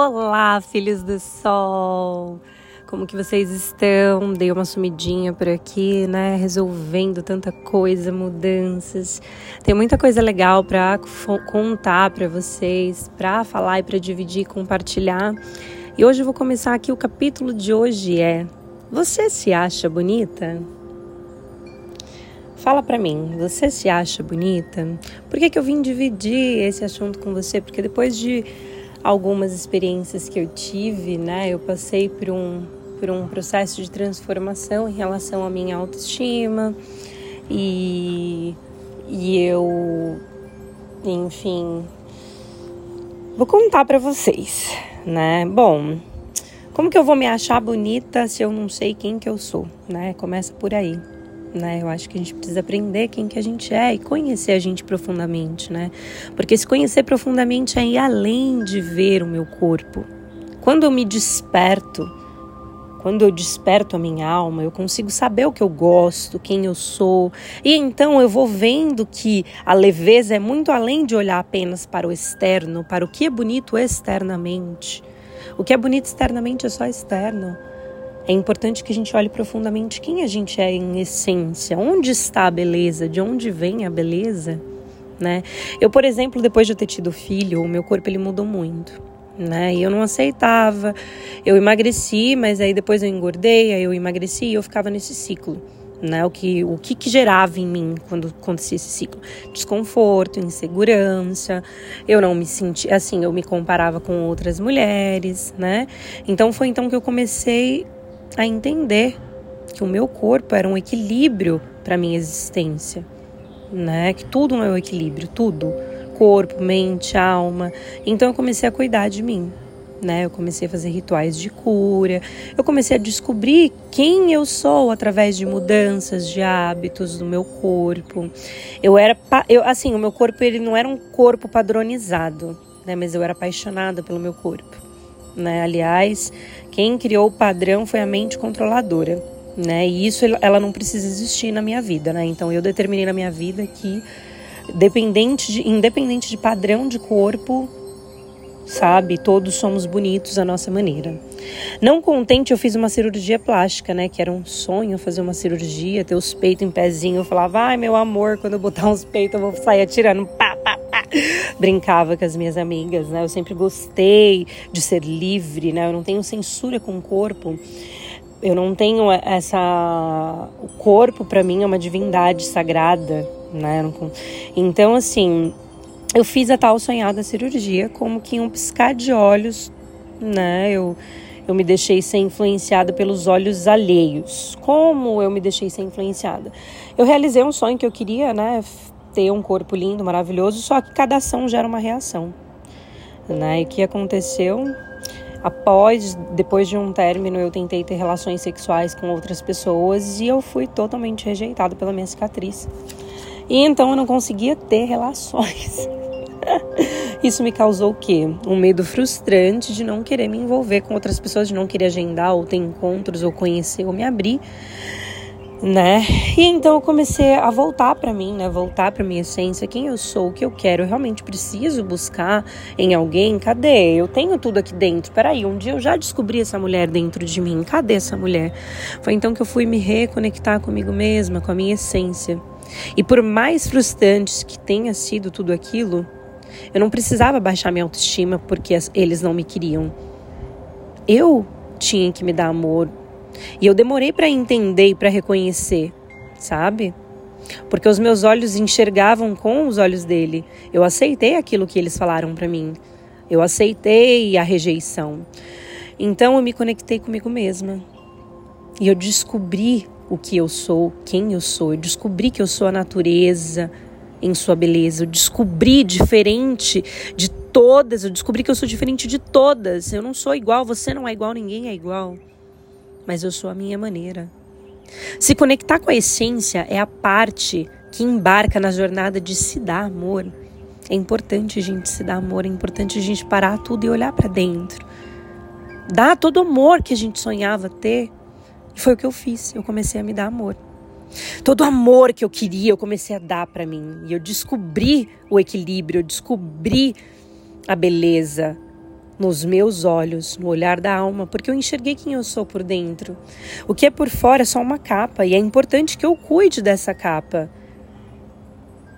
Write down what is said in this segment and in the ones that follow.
Olá, filhos do sol! Como que vocês estão? Dei uma sumidinha por aqui, né? Resolvendo tanta coisa, mudanças. Tem muita coisa legal para contar para vocês, para falar e para dividir, compartilhar. E hoje eu vou começar aqui o capítulo de hoje é: Você se acha bonita? Fala para mim, você se acha bonita? Por que, que eu vim dividir esse assunto com você? Porque depois de algumas experiências que eu tive, né, eu passei por um, por um processo de transformação em relação à minha autoestima e, e eu, enfim, vou contar para vocês, né? Bom, como que eu vou me achar bonita se eu não sei quem que eu sou, né? Começa por aí né? Eu acho que a gente precisa aprender quem que a gente é e conhecer a gente profundamente, né? Porque se conhecer profundamente é ir além de ver o meu corpo. Quando eu me desperto, quando eu desperto a minha alma, eu consigo saber o que eu gosto, quem eu sou. E então eu vou vendo que a leveza é muito além de olhar apenas para o externo, para o que é bonito externamente. O que é bonito externamente é só externo. É importante que a gente olhe profundamente quem a gente é em essência, onde está a beleza, de onde vem a beleza, né? Eu, por exemplo, depois de eu ter tido filho, o meu corpo ele mudou muito. Né? E eu não aceitava. Eu emagreci, mas aí depois eu engordei, aí eu emagreci e eu ficava nesse ciclo. Né? O que o que, que gerava em mim quando acontecia esse ciclo? Desconforto, insegurança. Eu não me sentia assim, eu me comparava com outras mulheres, né? Então foi então que eu comecei a entender que o meu corpo era um equilíbrio para minha existência, né? Que tudo é um equilíbrio, tudo, corpo, mente, alma. Então eu comecei a cuidar de mim, né? Eu comecei a fazer rituais de cura. Eu comecei a descobrir quem eu sou através de mudanças de hábitos do meu corpo. Eu era, eu assim, o meu corpo ele não era um corpo padronizado, né? Mas eu era apaixonada pelo meu corpo né? Aliás, quem criou o padrão foi a mente controladora, né? E isso ela não precisa existir na minha vida, né? Então eu determinei na minha vida que dependente de, independente de padrão de corpo, sabe? Todos somos bonitos à nossa maneira. Não contente, eu fiz uma cirurgia plástica, né? Que era um sonho fazer uma cirurgia, ter os peitos em pezinho. Eu falava, ai meu amor, quando eu botar uns peitos eu vou sair atirando. Pá. Brincava com as minhas amigas, né? Eu sempre gostei de ser livre, né? Eu não tenho censura com o corpo. Eu não tenho essa. O corpo, para mim, é uma divindade sagrada, né? Então, assim, eu fiz a tal sonhada cirurgia, como que um piscar de olhos, né? Eu, eu me deixei ser influenciada pelos olhos alheios. Como eu me deixei ser influenciada? Eu realizei um sonho que eu queria, né? Ter um corpo lindo, maravilhoso, só que cada ação gera uma reação. Né? E o que aconteceu? Após, depois de um término, eu tentei ter relações sexuais com outras pessoas e eu fui totalmente rejeitada pela minha cicatriz. E então eu não conseguia ter relações. Isso me causou o quê? Um medo frustrante de não querer me envolver com outras pessoas, de não querer agendar ou ter encontros ou conhecer ou me abrir, né? E então eu comecei a voltar para mim, né? Voltar para minha essência, quem eu sou, o que eu quero. Eu realmente preciso buscar em alguém. Cadê? Eu tenho tudo aqui dentro. Peraí, um dia eu já descobri essa mulher dentro de mim. Cadê essa mulher? Foi então que eu fui me reconectar comigo mesma, com a minha essência. E por mais frustrantes que tenha sido tudo aquilo, eu não precisava baixar minha autoestima porque eles não me queriam. Eu tinha que me dar amor. E eu demorei para entender e para reconhecer, sabe? Porque os meus olhos enxergavam com os olhos dele. Eu aceitei aquilo que eles falaram para mim. Eu aceitei a rejeição. Então eu me conectei comigo mesma. E eu descobri o que eu sou, quem eu sou. Eu descobri que eu sou a natureza em sua beleza. Eu descobri diferente de todas. Eu descobri que eu sou diferente de todas. Eu não sou igual, você não é igual, ninguém é igual. Mas eu sou a minha maneira. Se conectar com a essência é a parte que embarca na jornada de se dar amor. É importante a gente se dar amor, é importante a gente parar tudo e olhar para dentro. Dar todo o amor que a gente sonhava ter e foi o que eu fiz. Eu comecei a me dar amor. Todo o amor que eu queria, eu comecei a dar para mim. E eu descobri o equilíbrio, eu descobri a beleza. Nos meus olhos, no olhar da alma, porque eu enxerguei quem eu sou por dentro. O que é por fora é só uma capa e é importante que eu cuide dessa capa.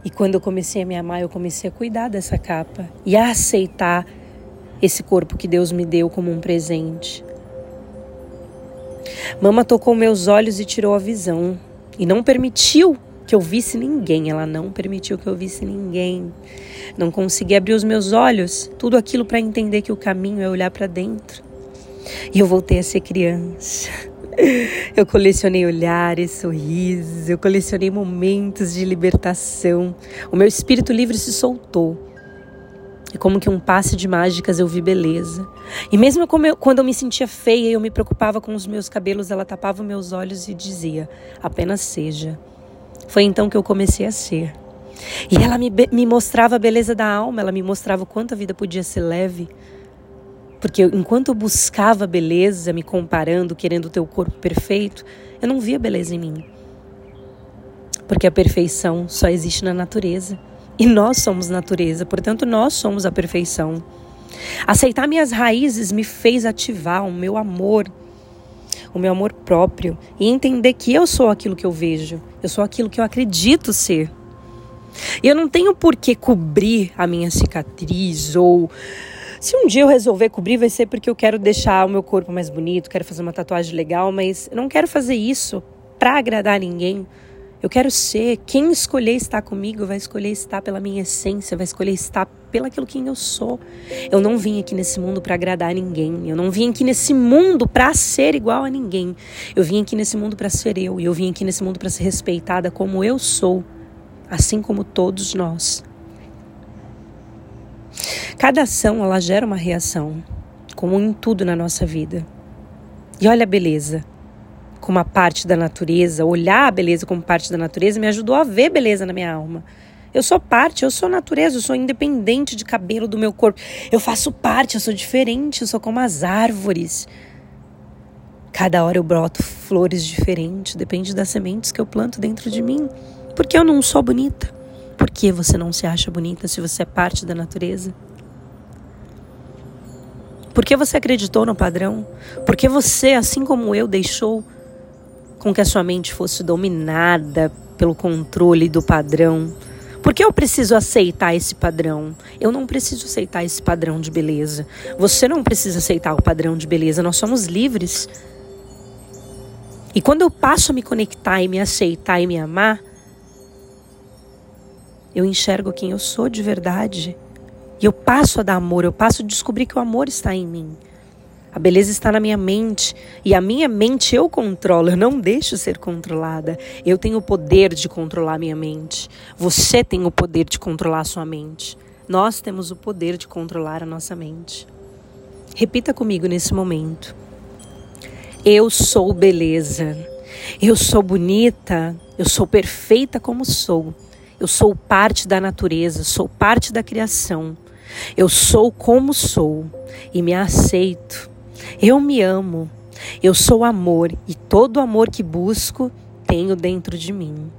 E quando eu comecei a me amar, eu comecei a cuidar dessa capa e a aceitar esse corpo que Deus me deu como um presente. Mama tocou meus olhos e tirou a visão e não permitiu que eu visse ninguém. Ela não permitiu que eu visse ninguém. Não consegui abrir os meus olhos, tudo aquilo para entender que o caminho é olhar para dentro. E eu voltei a ser criança. Eu colecionei olhares, sorrisos, eu colecionei momentos de libertação. O meu espírito livre se soltou. E como que um passe de mágicas eu vi beleza. E mesmo eu, quando eu me sentia feia e eu me preocupava com os meus cabelos, ela tapava meus olhos e dizia: apenas seja. Foi então que eu comecei a ser. E ela me, me mostrava a beleza da alma, ela me mostrava o quanto a vida podia ser leve. Porque enquanto eu buscava beleza, me comparando, querendo ter o corpo perfeito, eu não via beleza em mim. Porque a perfeição só existe na natureza. E nós somos natureza, portanto, nós somos a perfeição. Aceitar minhas raízes me fez ativar o meu amor, o meu amor próprio e entender que eu sou aquilo que eu vejo, eu sou aquilo que eu acredito ser. E eu não tenho por que cobrir a minha cicatriz ou se um dia eu resolver cobrir, vai ser porque eu quero deixar o meu corpo mais bonito, quero fazer uma tatuagem legal, mas eu não quero fazer isso para agradar ninguém. Eu quero ser. Quem escolher estar comigo vai escolher estar pela minha essência, vai escolher estar pelo aquilo quem eu sou. Eu não vim aqui nesse mundo para agradar ninguém. Eu não vim aqui nesse mundo para ser igual a ninguém. Eu vim aqui nesse mundo para ser eu. E eu vim aqui nesse mundo para ser respeitada como eu sou assim como todos nós. Cada ação ela gera uma reação, como em tudo na nossa vida. E olha a beleza, como a parte da natureza, olhar a beleza como parte da natureza me ajudou a ver beleza na minha alma. Eu sou parte, eu sou natureza, eu sou independente de cabelo do meu corpo. Eu faço parte, eu sou diferente, eu sou como as árvores. Cada hora eu broto flores diferentes, depende das sementes que eu planto dentro de mim. Por que eu não sou bonita? Por que você não se acha bonita se você é parte da natureza? Por que você acreditou no padrão? Por que você, assim como eu, deixou com que a sua mente fosse dominada pelo controle do padrão? Por que eu preciso aceitar esse padrão? Eu não preciso aceitar esse padrão de beleza. Você não precisa aceitar o padrão de beleza. Nós somos livres. E quando eu passo a me conectar e me aceitar e me amar, eu enxergo quem eu sou de verdade. E eu passo a dar amor, eu passo a descobrir que o amor está em mim. A beleza está na minha mente e a minha mente eu controlo, eu não deixo ser controlada. Eu tenho o poder de controlar minha mente. Você tem o poder de controlar a sua mente. Nós temos o poder de controlar a nossa mente. Repita comigo nesse momento. Eu sou beleza. Eu sou bonita. Eu sou perfeita como sou. Eu sou parte da natureza, sou parte da criação. Eu sou como sou e me aceito. Eu me amo. Eu sou amor e todo amor que busco tenho dentro de mim.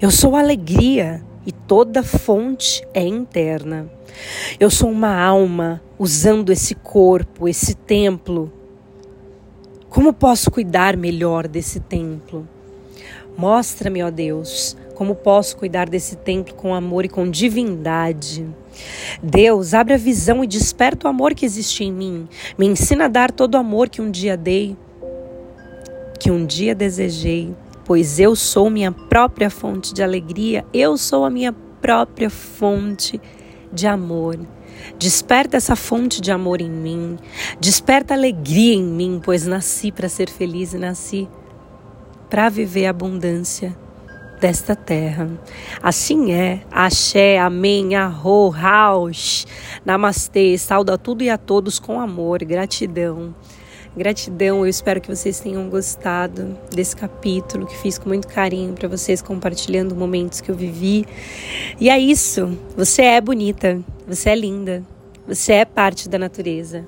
Eu sou alegria e toda fonte é interna. Eu sou uma alma usando esse corpo, esse templo. Como posso cuidar melhor desse templo? Mostra-me, ó Deus, como posso cuidar desse templo com amor e com divindade? Deus, abre a visão e desperta o amor que existe em mim. Me ensina a dar todo o amor que um dia dei, que um dia desejei, pois eu sou minha própria fonte de alegria, eu sou a minha própria fonte de amor. Desperta essa fonte de amor em mim, desperta alegria em mim, pois nasci para ser feliz e nasci para viver abundância desta terra. Assim é. Axé, amém, arro, raus. Namastê, sauda tudo e a todos com amor, gratidão. Gratidão, eu espero que vocês tenham gostado desse capítulo que fiz com muito carinho para vocês, compartilhando momentos que eu vivi. E é isso, você é bonita, você é linda, você é parte da natureza.